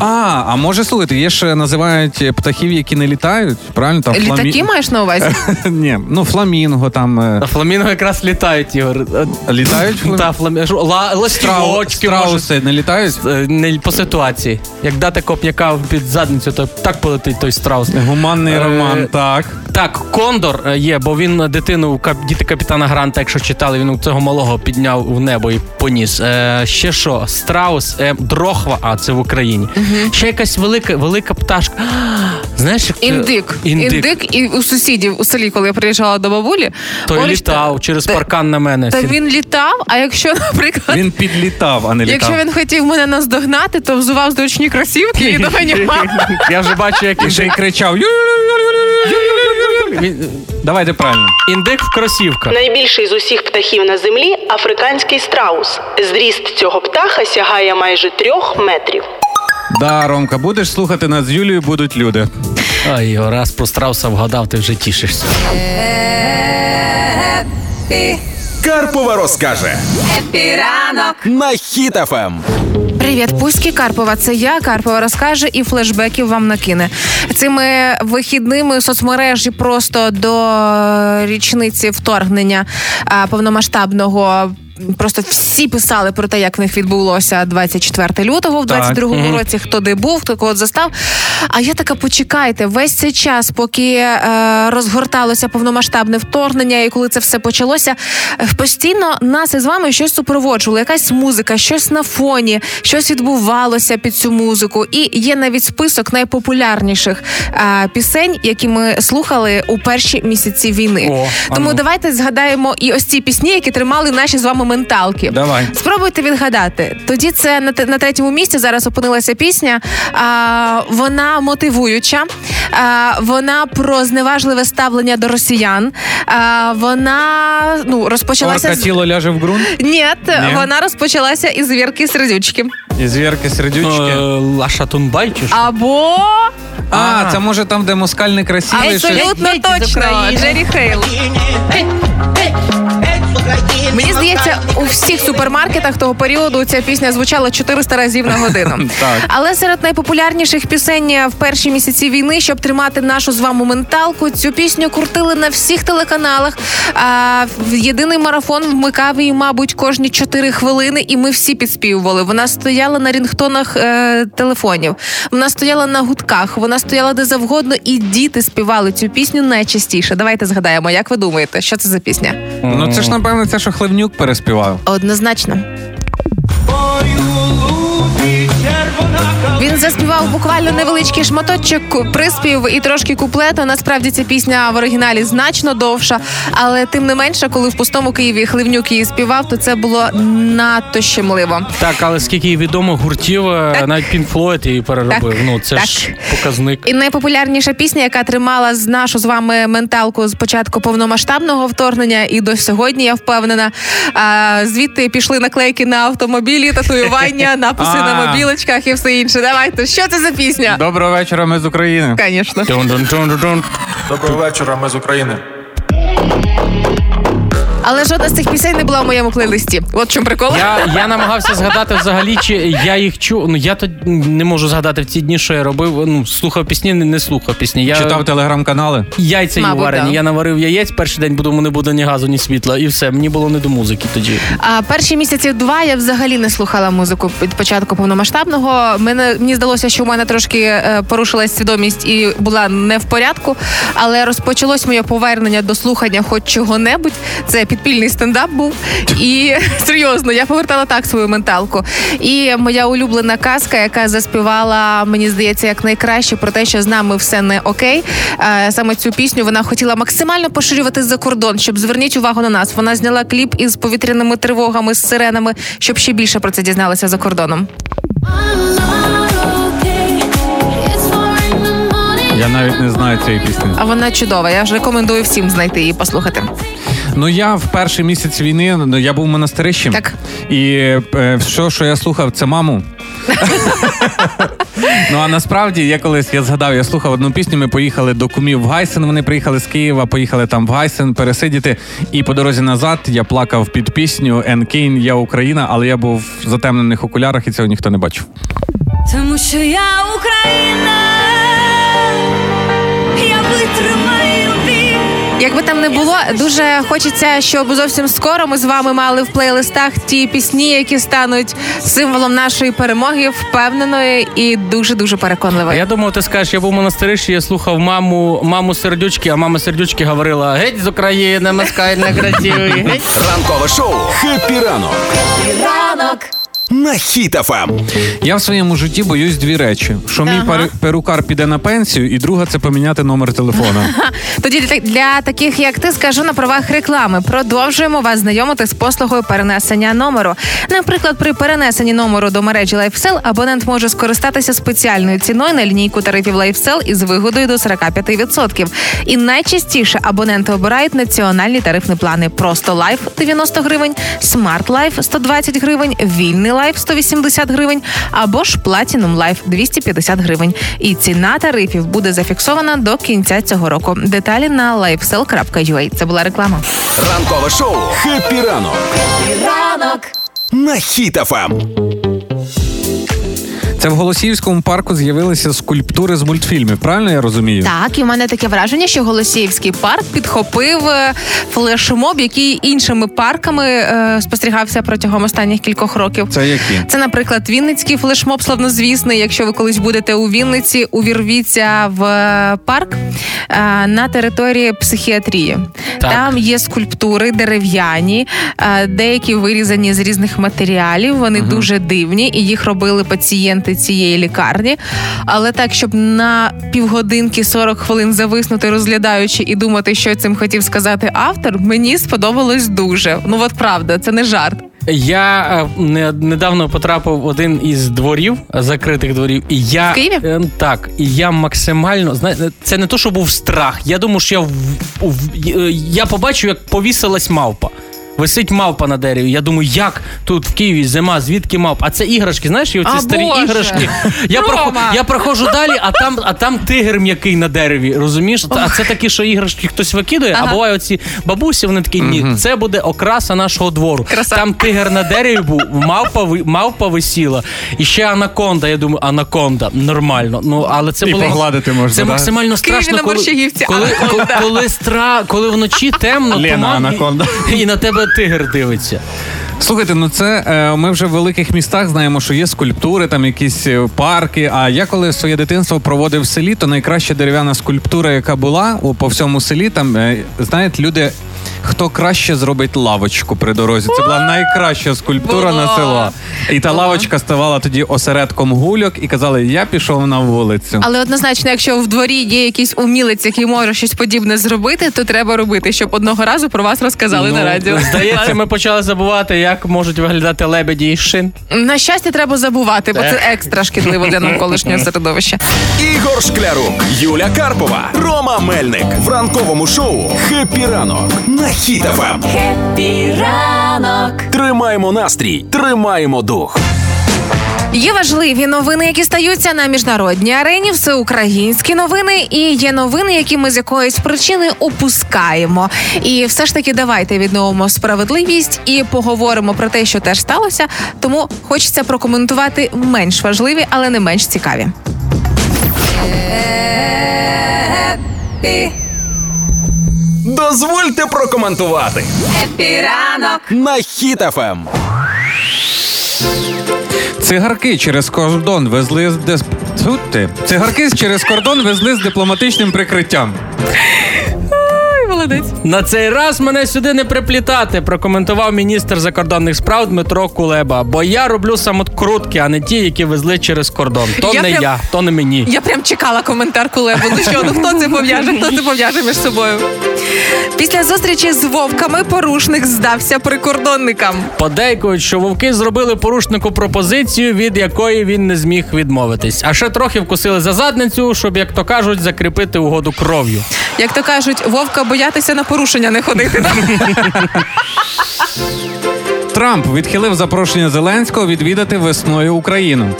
А, а може слухайте, є ж називають птахів, які не літають, правильно? Там Літаки маєш на увазі? Ні, ну фламінго там. е, а фламінго якраз літають, Ігор. Літають фламінго? Та, фламінго. Ла, ластівочки, може, Страуси не літають? Е, не по ситуації. Як дати копняка під задницю, то так полетить той страус. Гуманний Е, роман, так. Так, Кондор е, є, бо він дитину кап- діти капітана Гранта, якщо читали, він у цього малого підняв в небо і поніс. Е, ще що? Страус, е, дрохва, а це в Україні. Ще якась велика, велика пташка. Знаєш, як Індик. Індик. Індик. І у сусідів у селі, коли я приїжджала до бабулі, Той поруч- літав через Та- паркан на мене. Та він літав, а якщо, наприклад, Він підлітав, а не літав. якщо він хотів мене наздогнати, то взував зручні кросівки і доганімав. Я вже бачу, як Він ще й кричав. Він- Давайте правильно. Індик в кросівках. найбільший з усіх птахів на землі африканський страус. Зріст цього птаха сягає майже трьох метрів. Да, Ромка, будеш слухати нас з Юлією, будуть люди. Ай, раз про страуса вгадав, ти вже тішишся. Карпова розкаже Happy ранок. на Ем. Хіт-ФМ. Привіт, Пуські Карпова. Це я Карпова розкаже і флешбеків вам накине. Цими вихідними соцмережі просто до річниці вторгнення а, повномасштабного. Просто всі писали про те, як в них відбулося 24 лютого в Так. 22-му році. Хто де був, хто кого застав. А я така, почекайте, весь цей час, поки е, розгорталося повномасштабне вторгнення, і коли це все почалося, е, постійно нас із вами щось супроводжувало, якась музика, щось на фоні, щось відбувалося під цю музику. І є навіть список найпопулярніших е, пісень, які ми слухали у перші місяці війни. О, Тому ну. давайте згадаємо і ось ці пісні, які тримали наші з вами менталки. Давай. Спробуйте відгадати. Тоді це на, на третьому місці зараз опинилася пісня. А, вона мотивуюча, а, вона про зневажливе ставлення до росіян. А, вона ну розпочалася "Враже", тіло ляже в ґрунт. Ні, вона розпочалася із Вєрки Сердючки. Із Вєрки Сердючки. Е, Лаша Тумбай чи що? Або А, це може там, де москаль некрасивий. абсолютно точно. Jerry Heil. Мені здається, у всіх супермаркетах того періоду ця пісня звучала 400 разів на годину. Але серед найпопулярніших пісень в перші місяці війни, щоб тримати нашу з вами менталку, цю пісню крутили на всіх телеканалах. А єдиний марафон вмикав її, мабуть, кожні 4 хвилини, і ми всі підспівували. Вона стояла на рінгтонах е, телефонів, вона стояла на гудках, вона стояла де завгодно, і діти співали цю пісню найчастіше. Давайте згадаємо, як ви думаєте, що це за пісня? Ну це ж, напевно, це, що Хливнюк переспівав. Однозначно. Він заспівав буквально невеличкий шматочок приспів і трошки куплету. Насправді ця пісня в оригіналі значно довша, але тим не менше, коли в пустому Києві Хливнюк її співав, то це було надто щемливо. Так, але скільки відомо гуртів, е, Так. навіть Pink Floyd її переробив. Так. Ну це Так. ж показник. І найпопулярніша пісня, яка тримала з нашу з вами менталку з початку повномасштабного вторгнення, і до сьогодні я впевнена. А, звідти пішли наклейки на автомобілі, татуювання, написи на мобілочках і все інше. Давайте, що це за пісня? Доброго вечора, ми з України. Звісно. Доброго вечора, ми з України. Але жодна з цих пісень не була в моєму плейлисті. От в чому прикол. Я, я намагався згадати взагалі, чи я їх чув. Ну я то не можу згадати в ці дні, що я робив. Ну слухав пісні, не, не слухав пісні. Я Читав телеграм-канали. яйця їм Мабуть, варені. да. Я наварив яєць перший день, бо думаю, не буде ні газу, ні світла, і все. Мені було не до музики тоді. А перші місяці два я взагалі не слухала музику від початку повномасштабного. Мене мені здалося, що у мене трошки е, порушилась свідомість і була не в порядку. Але розпочалось моє повернення до слухання хоч чого-небудь. Це підпільний стендап був. І серйозно, я повертала так свою менталку. І моя улюблена казка, яка заспівала, мені здається, як найкраще про те, що з нами все не окей. Е, Саме цю пісню вона хотіла максимально поширювати за кордон, щоб зверніть увагу на нас. Вона зняла кліп із повітряними тривогами, з сиренами, щоб ще більше про це дізналися за кордоном. Я навіть не знаю цієї пісні. А вона чудова. Я ж рекомендую всім знайти її, послухати. Ну я в перший місяць війни ну, я був в Монастирищі. Так. І е, все, що я слухав, це маму. ну а насправді я колись я згадав, я слухав одну пісню. Ми поїхали до кумів в Гайсин. Вони приїхали з Києва, поїхали там в Гайсин пересидіти. І по дорозі назад я плакав під пісню Енкейн, я Україна, але я був в затемнених окулярах і цього ніхто не бачив. Тому що я Україна, я витримаю. Якби там не було, дуже хочеться, щоб зовсім скоро ми з вами мали в плейлистах ті пісні, які стануть символом нашої перемоги, впевненої і дуже дуже переконливої. я думав, ти скажеш, я був монастирищі, я слухав маму, маму сердючки, а мама сердючки говорила: геть з України, москаль не красивий. Геть. Ранкове шоу Хеппі ранок Ранок на Ем. Я в своєму житті боюсь дві речі: що мій Ага. перу- перукар піде на пенсію, і друга це поміняти номер телефона. Тоді для, для таких, як ти, скажу на правах реклами. Продовжуємо вас знайомити з послугою перенесення номеру. Наприклад, при перенесенні номеру до мережі LifeSell абонент може скористатися спеціальною ціною на лінійку тарифів LifeSell із вигодою до 45%. І найчастіше абоненти обирають національні тарифні плани: просто Life 90 гривень, Smart Life 120 гривень, вільний Life 180 гривень або ж Platinum Life 250 гривень. І ціна тарифів буде зафіксована до кінця цього року. Деталі на lifecell.ua. Це була реклама. ранкове шоу Happy ранок ранок на. Хіт-ФМ. Це в Голосіївському парку з'явилися скульптури з мультфільмів. Правильно я розумію? Так, і в мене таке враження, що Голосіївський парк підхопив е, флешмоб, який іншими парками е, спостерігався протягом останніх кількох років. Це які? Це, наприклад, Вінницький флешмоб славнозвісний. Якщо ви колись будете у Вінниці, увірвіться в е, парк е, на території психіатрії. Так. Там є скульптури дерев'яні, е, деякі вирізані з різних матеріалів. Вони дуже дивні, і їх робили пацієнти цієї лікарні. Але так, щоб на півгодинки 40 хвилин зависнути, розглядаючи і думати, що цим хотів сказати автор, мені сподобалось дуже. Ну от правда, це не жарт. Я е, не, недавно потрапив в один із дворів, закритих дворів, і я В Києві? е, так, і я максимально знаєте, це не то, що був страх. Я думаю, що я в, в- я побачив, як повісилась мавпа. Висить мавпа на дереві. Я думаю, як тут в Києві зима, звідки мавпа? А це іграшки, знаєш, і оці А, старі Боже! іграшки. Я, Рома! я проходжу далі, а там, а там тигр м'який на дереві. Розумієш? А це такі, що іграшки хтось викидує, а буває оці бабусі, вони такі, ні, це буде окраса нашого двору. Краса. Там тигр на дереві був, мавпа, мавпа висіла. І ще анаконда. Я думаю, анаконда, нормально. Ну, але це І було погладити можна, Це да? максимально страшно, коли, коли, коли, коли, стра, коли вночі темно, Лена туман, і- анаконда. і на тебе тигр дивиться. Слухайте, ну це е, ми вже в великих містах знаємо, що є скульптури, там якісь е, парки. А я коли своє дитинство проводив в селі, то найкраща дерев'яна скульптура, яка була по всьому селі, там е, знаєте, люди Хто краще зробить лавочку при дорозі? Це була найкраща скульптура Було. на село. І та Було. лавочка ставала тоді осередком гульок і казали: Я пішов на вулицю. Але однозначно, якщо в дворі є якийсь умілець, який може щось подібне зробити, то треба робити, щоб одного разу про вас розказали на радіо. Ну, Здається, ми почали забувати, як можуть виглядати лебеді із шин. На щастя, треба забувати, бо це екстра шкідливо для навколишнього середовища. Ігор Шклярук, Юля Карпова, Рома Мельник в ранковому шоу «Happy ранок» на Хіт-ФМ. Ранок. Тримаємо настрій, тримаємо дух. Є важливі новини, які стаються на міжнародній арені, всеукраїнські новини, і є новини, які ми з якоїсь причини опускаємо. І все ж таки давайте відновимо справедливість і поговоримо про те, що теж сталося. Тому хочеться прокоментувати менш важливі, але не менш цікаві. Дозвольте прокоментувати Happy ранок на Хіт-ФМ. Цигарки через кордон везли з дес... Цигарки через кордон везли з дипломатичним прикриттям. Молодець. На цей раз мене сюди не приплітати, прокоментував міністр закордонних справ Дмитро Кулеба. Бо я роблю самокрутки, а не ті, які везли через кордон. То Я не прям- я, то не мені. Я прям чекала коментар Кулебу. Ну що, ну хто це пов'яже? Хто це пов'яже між собою? Після зустрічі з вовками порушник здався прикордонникам. Подейкують, що вовки зробили порушнику пропозицію, від якої він не зміг відмовитись. А ще трохи вкусили за задницю, щоб, як то кажуть, закріпити угоду кров'ю. Як то кажуть, вовка боятися на порушення не ходити. Трамп відхилив запрошення Зеленського відвідати весною Україну.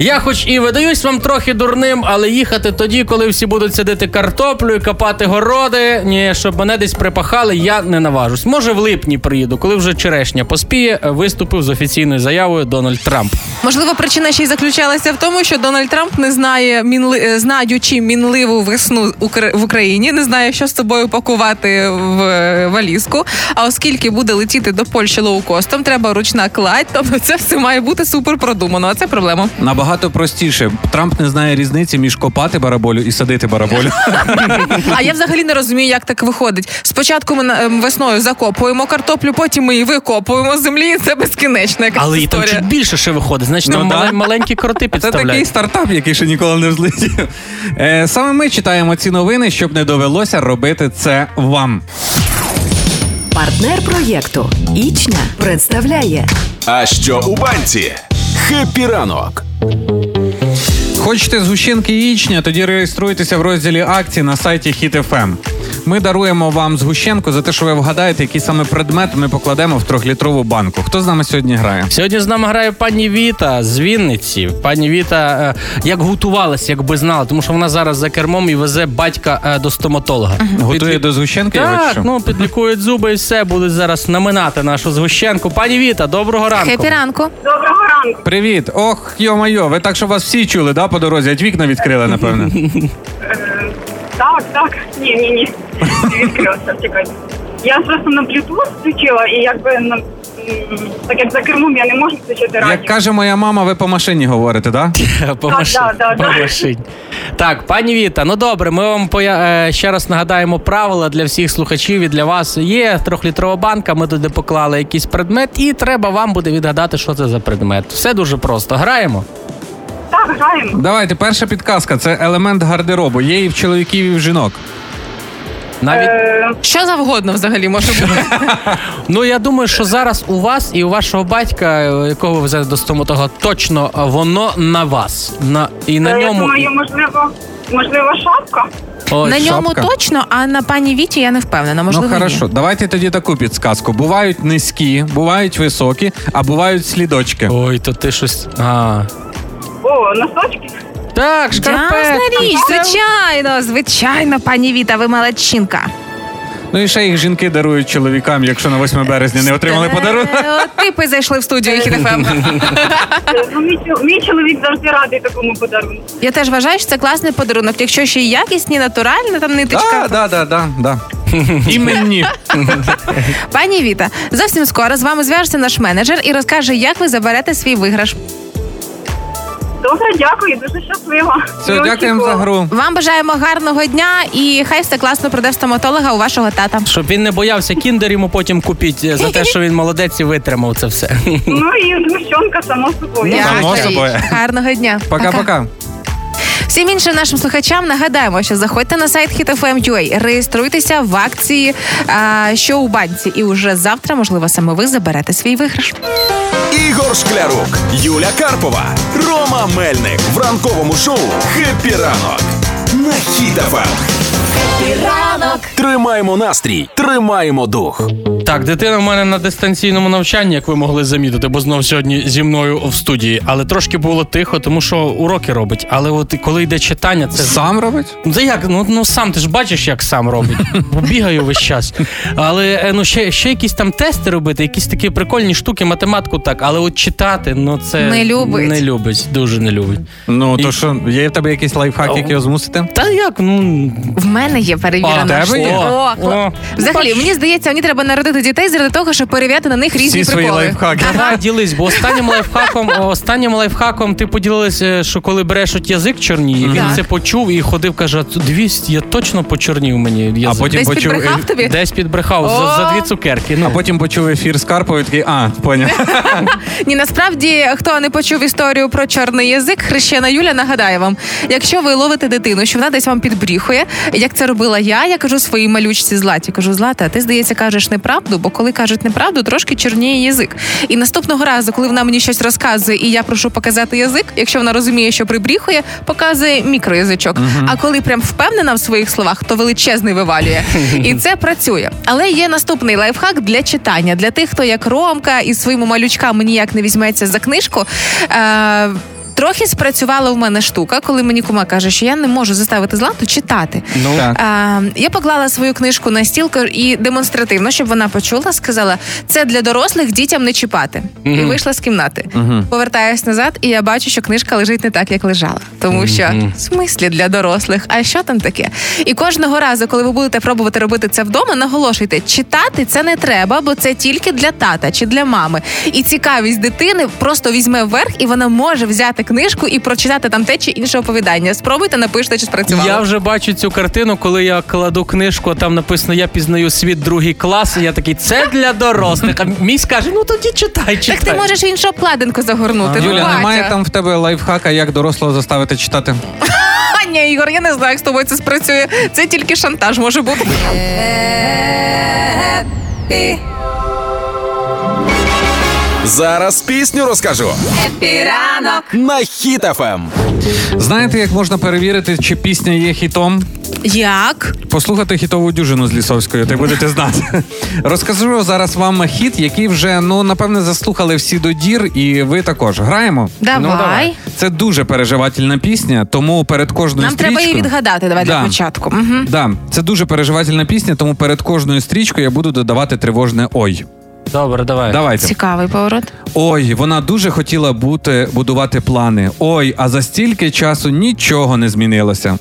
Я, хоч і видаюсь вам трохи дурним, але їхати тоді, коли всі будуть садити картоплю і копати городи, ні, щоб мене десь припахали, я не наважусь. Може, в липні приїду, коли вже черешня поспіє, виступив з офіційною заявою Дональд Трамп. Можливо, причина ще й заключалася в тому, що Дональд Трамп не знає мінли... е, знаючи мінливу весну Укр- в Україні, не знає, що з собою пакувати в е, валізку. А оскільки буде летіти до Польщі лоукостом, треба ручна кладь. Тобто це все має бути супер продумано. А це проблема. Набагато простіше. Трамп не знає різниці між копати бараболю і садити бараболю. А я взагалі не розумію, як так виходить. Спочатку ми ем, весною закопуємо картоплю, потім ми її викопуємо з землі. Це безкінечна якась Але і там чуть більше ще виходить. Значить, Ну там да. маленькі кроти Це такий стартап, який ще ніколи не взлетів. Е, саме ми читаємо ці новини, щоб не довелося робити це вам. Партнер проєкту Ічня представляє А що у банці? Happy ранок. Хочете згущенки Ічня? Тоді реєструйтеся в розділі акцій на сайті HitFM. Ми даруємо вам згущенку за те, що ви вгадаєте, який саме предмет ми покладемо в трьохлітрову банку. Хто з нами сьогодні грає? Сьогодні з нами грає пані Віта з Вінниці. Пані Віта е, як готувалася, якби знала, тому що вона зараз за кермом і везе батька е, до стоматолога. Готує Підлі- до згущенки? я Так, бачу? ну підлікують зуби і все, будуть зараз наминати нашу згущенку. Пані Віта, доброго ранку. Хепі ранку. Доброго ранку. Привіт! Ох, йо-майо, ви так, що вас всі чули, да, по дорозі? Ать вікна відкрили, напевно? Так, так. Ні, ні, ні. Не відкрився, чекайте. Я просто на Bluetooth включила і якби на так як за кермом я не можу включити Як каже моя мама, ви по машині говорите, да? По Так, машині. да, да, по да. машині. Так, пані Віта, ну добре, ми вам поя- е, ще раз нагадаємо правила для всіх слухачів і для вас. Є трьохлітрова банка, ми туди поклали якийсь предмет, і треба вам буде відгадати, що це за предмет. Все дуже просто. Граємо. Так, граємо. Давайте, перша підказка це елемент гардеробу. Є і в чоловіків, і в жінок. Навіть Е, Що завгодно взагалі може бути. ну я думаю, що зараз у вас і у вашого батька, е, якого ви везете до стоматолога, точно е, воно на вас. На і на я ньому. думаю, можливо, можливо, шапка. Ой, на ньому шапка. точно, а на пані Віті я не впевнена. Можливо, ну ні. хорошо, давайте тоді таку підсказку. Бувають низькі, бувають високі, а бувають слідочки. Ой, то ти щось. А. О, носочки. Так, шкарпетки. Ясна річ, звичайно, звичайно, пані Віта, ви молодчинка. Ну і ще їх жінки дарують чоловікам, якщо на 8 березня не отримали подарунок. Е, от Типи зайшли в студію «Хіт-ФМ». Ну, Мій, чол- мій чоловік завжди радий такому подарунку. Я теж вважаю, що це класний подарунок. Якщо ще й якісні, натуральні, там ниточка. Да, да, да, да, да. Іменні. Пані Віта, зовсім скоро з вами зв'яжеться наш менеджер і розкаже, як ви заберете свій виграш. Добре, дякую, дуже щаслива. Все, дякуємо за гру. Вам бажаємо гарного дня і хай все класно пройде в стоматолога у вашого тата. Щоб він не боявся кіндер йому потім купіть е, за те, що він молодець і витримав це все. Ну і згущенка, само собою. Само собою. Гарного дня. Пока-пока. Всім іншим нашим слухачам нагадаємо, що заходьте на сайт HitFM.ua, реєструйтеся в акції а, що у банці, і уже завтра, можливо, саме ви заберете свій виграш. Ігор Шклярук, Юля Карпова, Рома Мельник в ранковому шоу «Happy ранок» на Хіт-ФМ. Ранок. Тримаємо настрій, тримаємо дух. Так, дитина в мене на дистанційному навчанні, як ви могли замітити, бо знов сьогодні зі мною в студії. Але трошки було тихо, тому що уроки робить. Але от коли йде читання, це Сам робить? Ну, як? Ну, ну сам ти ж бачиш, як сам робить. Бо Бігаю весь час. Але е, ну ще, ще якісь там тести робити, якісь такі прикольні штуки, математику так. Але от читати, ну це Не любить. Не любить, дуже не любить. Ну, то що, є в тебе якийсь лайфхак, О. який його змусити? Та як? Ну В мене є перевірена А, тебе є? штука. О, о. Взагалі, мені здається, мені треба народити дітей заради того, щоб перевіряти на них різні Всі свої приколи. лайфхаки. Давай ділись, бо останнім лайфхаком, останнім лайфхаком ти поділилася, що коли береш от язик чорніє, він Так. це почув і ходив, каже, «А тут дивись, я точно почорнів мені язик. А потім Десь почув підбрехав тобі? Десь підбрехав за, за дві цукерки. Ну. А потім почув ефір з Карповою, такий, а, поняв. Ні, насправді, хто не почув історію про чорний язик, хрещена Юля нагадає вам, якщо ви ловите дитину, що вона десь вам підбріхує, як це робила я, я кажу своїй малючці Златі, кажу, Злата, ти здається, кажеш неправду, бо коли кажуть неправду, трошки чорніє язик. І наступного разу, коли вона мені щось розказує, і я прошу показати язик, якщо вона розуміє, що прибріхує, показує мікроязичок. А коли прям впевнена в своїх словах, то величезний вивалює. І це працює. Але є наступний лайфхак для читання для тих, хто як Ромка і своїми малючками ніяк не візьметься за книжку. Е- Трохи спрацювала в мене штука, коли мені кума каже, що я не можу заставити злату читати. Ну, Так. А, я поклала свою книжку на стіл і демонстративно, щоб вона почула, сказала: це для дорослих дітям не чіпати. І вийшла з кімнати. Повертаюсь назад, і я бачу, що книжка лежить не так, як лежала. Тому що в смислі для дорослих. А що там таке? І кожного разу, коли ви будете пробувати робити це вдома, наголошуйте, читати це не треба, бо це тільки для тата чи для мами. І цікавість дитини просто візьме вверх, і вона може взяти книжку і прочитати там те чи інше оповідання. Спробуйте, напишіть, чи спрацювало. Я вже бачу цю картину, коли я кладу книжку, а там написано Я пізнаю світ другий клас. І я такий, це для дорослих. А мій скаже, ну тоді читай, читай. Так ти можеш іншу обкладинку загорнути. ну, Юля, немає там в тебе лайфхака, як дорослого заставити читати? А, ні, Ігор, я не знаю, як з тобою це спрацює. Це тільки шантаж може бути. Зараз пісню розкажу Happy ранок. на Хіт-ФМ. Знаєте, як можна перевірити, чи пісня є хітом? Як? Послухати хітову дюжину з Лісовською, ти будете знати. Розкажу зараз вам хіт, який вже ну напевне заслухали всі до дір, і ви також граємо. Давай. Ну, давай. Це дуже переживательна пісня, тому перед кожною Нам треба її відгадати. Давай Да. для початку. Угу. Да, це дуже переживательна пісня, тому перед кожною стрічкою я буду додавати тривожне ой. Добре, давай. Давайте. Цікавий поворот. Ой, вона дуже хотіла бути будувати плани. Ой, а за стільки часу нічого не змінилося.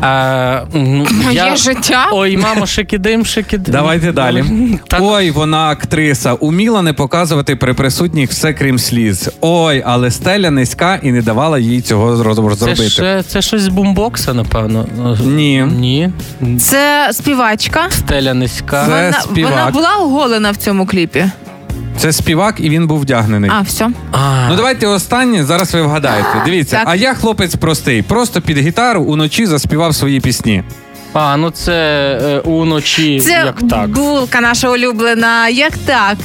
А, ну, Моє життя? Ой, мамо, шикидим, шикидим. Давайте далі. Та- Ой, вона актриса, уміла не показувати при присутніх все крім сліз. Ой, але стеля низька і не давала їй цього зро- Це, зробити. це щось з бумбокса, напевно. Ні. Ні. Це співачка. Стеля низька. Це Вона, співак. вона була оголена в цьому кліпі. Це співак, і він був вдягнений. А, все. А, Ну давайте останнє, зараз ви вгадаєте. Дивіться, Так. а я хлопець простий, просто під гітару уночі заспівав свої пісні. а, ну це е, уночі, Це як так. булка наша улюблена. Як так?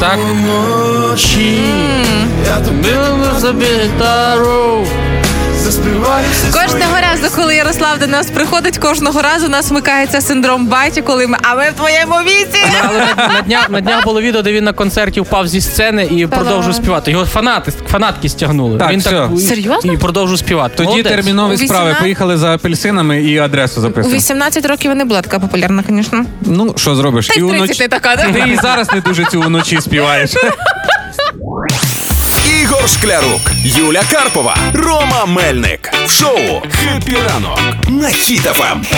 Так. Уночі. Я тобі собі гітару. Кожного разу, коли Ярослав до нас приходить, кожного разу у нас вмикається синдром баті, коли ми, а ми в твоєму віці. Але на, на, днях, на днях було відео, де він на концерті впав зі сцени і продовжує співати. Його фанати, фанатки стягнули. Так, він все. так Серйозно? і продовжує співати. Тоді Молодець. термінові У справи. Поїхали за апельсинами і адресу У записуємо. 18 років не була така популярна, звісно. Ну, що зробиш? Та й в 30 не така, да? Ти і зараз не дуже цю вночі співаєш. Ігор Шклярук, Юля Карпова, Рома Мельник. В шоу «Хеппі ранок» на.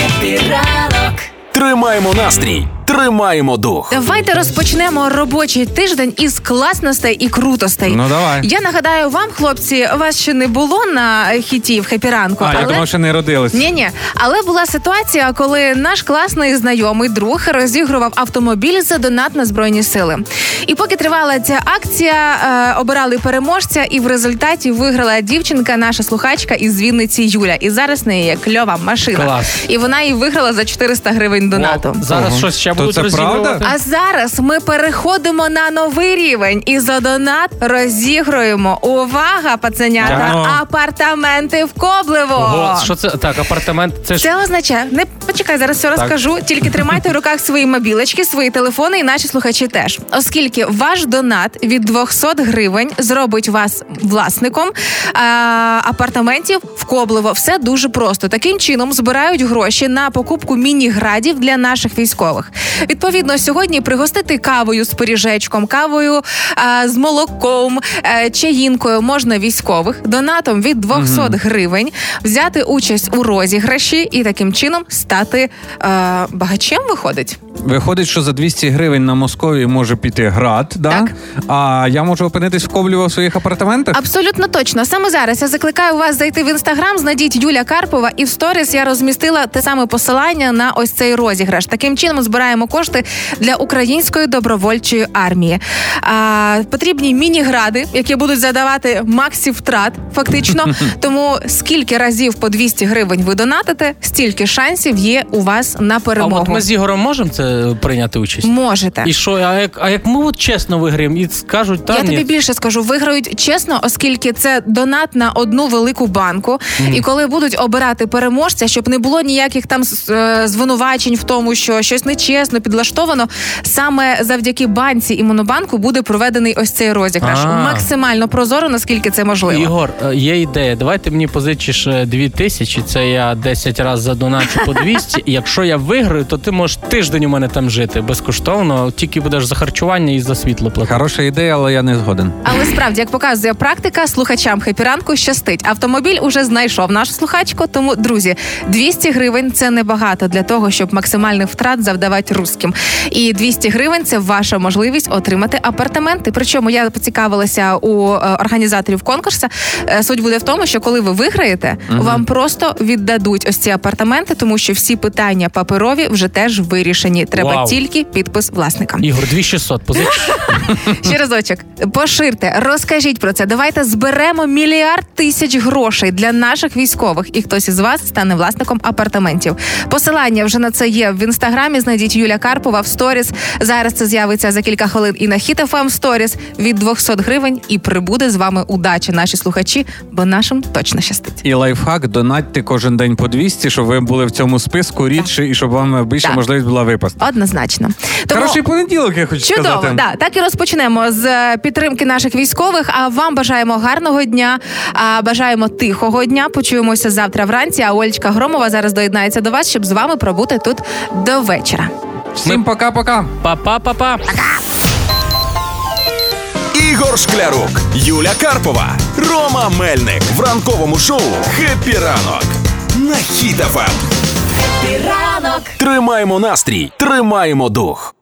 Хеппі ранок. Тримаємо настрій, Тримаємо дух. Давайте розпочнемо робочий тиждень із класностей і крутостей. Ну, давай. Я нагадаю вам, хлопці, вас ще не було на хіті в Хеппі ранку. А, я але... думав, що не родились. Ні, ні, але була ситуація, коли наш класний знайомий друг розігрував автомобіль за донат на збройні сили. І поки тривала ця акція, е, обирали переможця, і в результаті виграла дівчинка, наша слухачка із Вінниці Юля. І зараз в неї є кльова машина. Клас. І вона її виграла за 400 гривень донату. Зараз щось ще То будуть це розігрувати? правда? А зараз ми переходимо на новий рівень і за донат розігруємо. Увага, пацанята! Дякую. Апартаменти в Коблево. Ого, що це так? Апартамент? Це ж Це означає, не почекай, зараз все розкажу. Тільки тримайте в руках свої мобілочки, свої телефони, і наші слухачі теж. Оскільки ваш донат від 200 гривень зробить вас власником а, апартаментів в Коблево. Все дуже просто. Таким чином збирають гроші на покупку міні-градів для наших військових. Відповідно, сьогодні пригостити кавою з пиріжечком, кавою а, з молоком, е, чаїнкою можна військових донатом від 200 гривень взяти участь у розіграші і таким чином стати е, багачем. Виходить. Виходить, що за 200 гривень на Московії може піти град, да? Так. а я можу опинитись в Коблево в своїх апартаментах? Абсолютно точно. Саме зараз я закликаю вас зайти в інстаграм, знайдіть Юля Карпова, і в сторіс я розмістила те саме посилання на ось цей розіграш. Таким чином збираємо кошти для української добровольчої армії. А, потрібні міні-гради, які будуть задавати максі втрат, фактично. Тому скільки разів по 200 гривень ви донатите, стільки шансів є у вас на а перемогу. от ми з Ігорем можемо це прийняти участь? Можете. І що, а як, а як ми от чесно виграємо і скажуть, та Я ні. тобі більше скажу, виграють чесно, оскільки це донат на одну велику банку. І коли будуть обирати переможця, щоб не було ніяких там е, звинувачень в тому, що щось нечесно підлаштовано, саме завдяки банці і монобанку буде проведений ось цей розіграш. А. Максимально прозоро, наскільки це можливо. Ігор, е, є ідея. Давай ти мені позичиш е, дві тисячі, це я 10 разів задоначу по 200. І якщо я виграю, то ти можеш тиждень у мене там жити безкоштовно, тільки будеш за харчування і за світло платити. Хороша ідея, але я не згоден. Але справді, як показує практика, слухачам хепіранку щастить. Автомобіль уже знайшов нашу слухачку. Тому, друзі, 200 гривень це небагато для того, щоб максимальних втрат завдавати русським. І 200 гривень це ваша можливість отримати апартаменти. Причому я поцікавилася у е, організаторів конкурсу. Е, Суть буде в тому, що коли ви виграєте, вам просто віддадуть ось ці апартаменти, тому що всі питання паперові вже теж вирішені. Треба Вау. тільки підпис власника. Ігор, 2600, позич. Ще разочок, поширте, розкажіть про це. Давайте зберемо мільярд тисяч грошей для наших військових, і хтось із вас стане власником апартаментів. Посилання вже на це є в інстаграмі. Знайдіть Юля Карпова в сторіс. Зараз це з'явиться за кілька хвилин і на HitFM сторіс від 200 гривень. І прибуде з вами удача, наші слухачі, бо нашим точно щастить. І лайфхак донатьте кожен день по 200, щоб ви були в цьому списку рідше і щоб вам більше Так. можливість була випасти. Однозначно. Тому... Хороший понеділок, я хочу Чудово, сказати. да, так і розпочнемо з е, підтримки наших військових. А вам бажаємо гарного дня, а бажаємо тихого дня. Почуємося завтра вранці. А Олечка Громова зараз доєднається до вас, щоб з вами пробути тут до вечора. Всім пока-пока. Па-па-па-па. Ігор Шклярук, Юля Карпова, Рома Мельник в ранковому шоу «Хеппі ранок» на Хіт-ФМ. Ранок. Тримаємо настрій, тримаємо дух.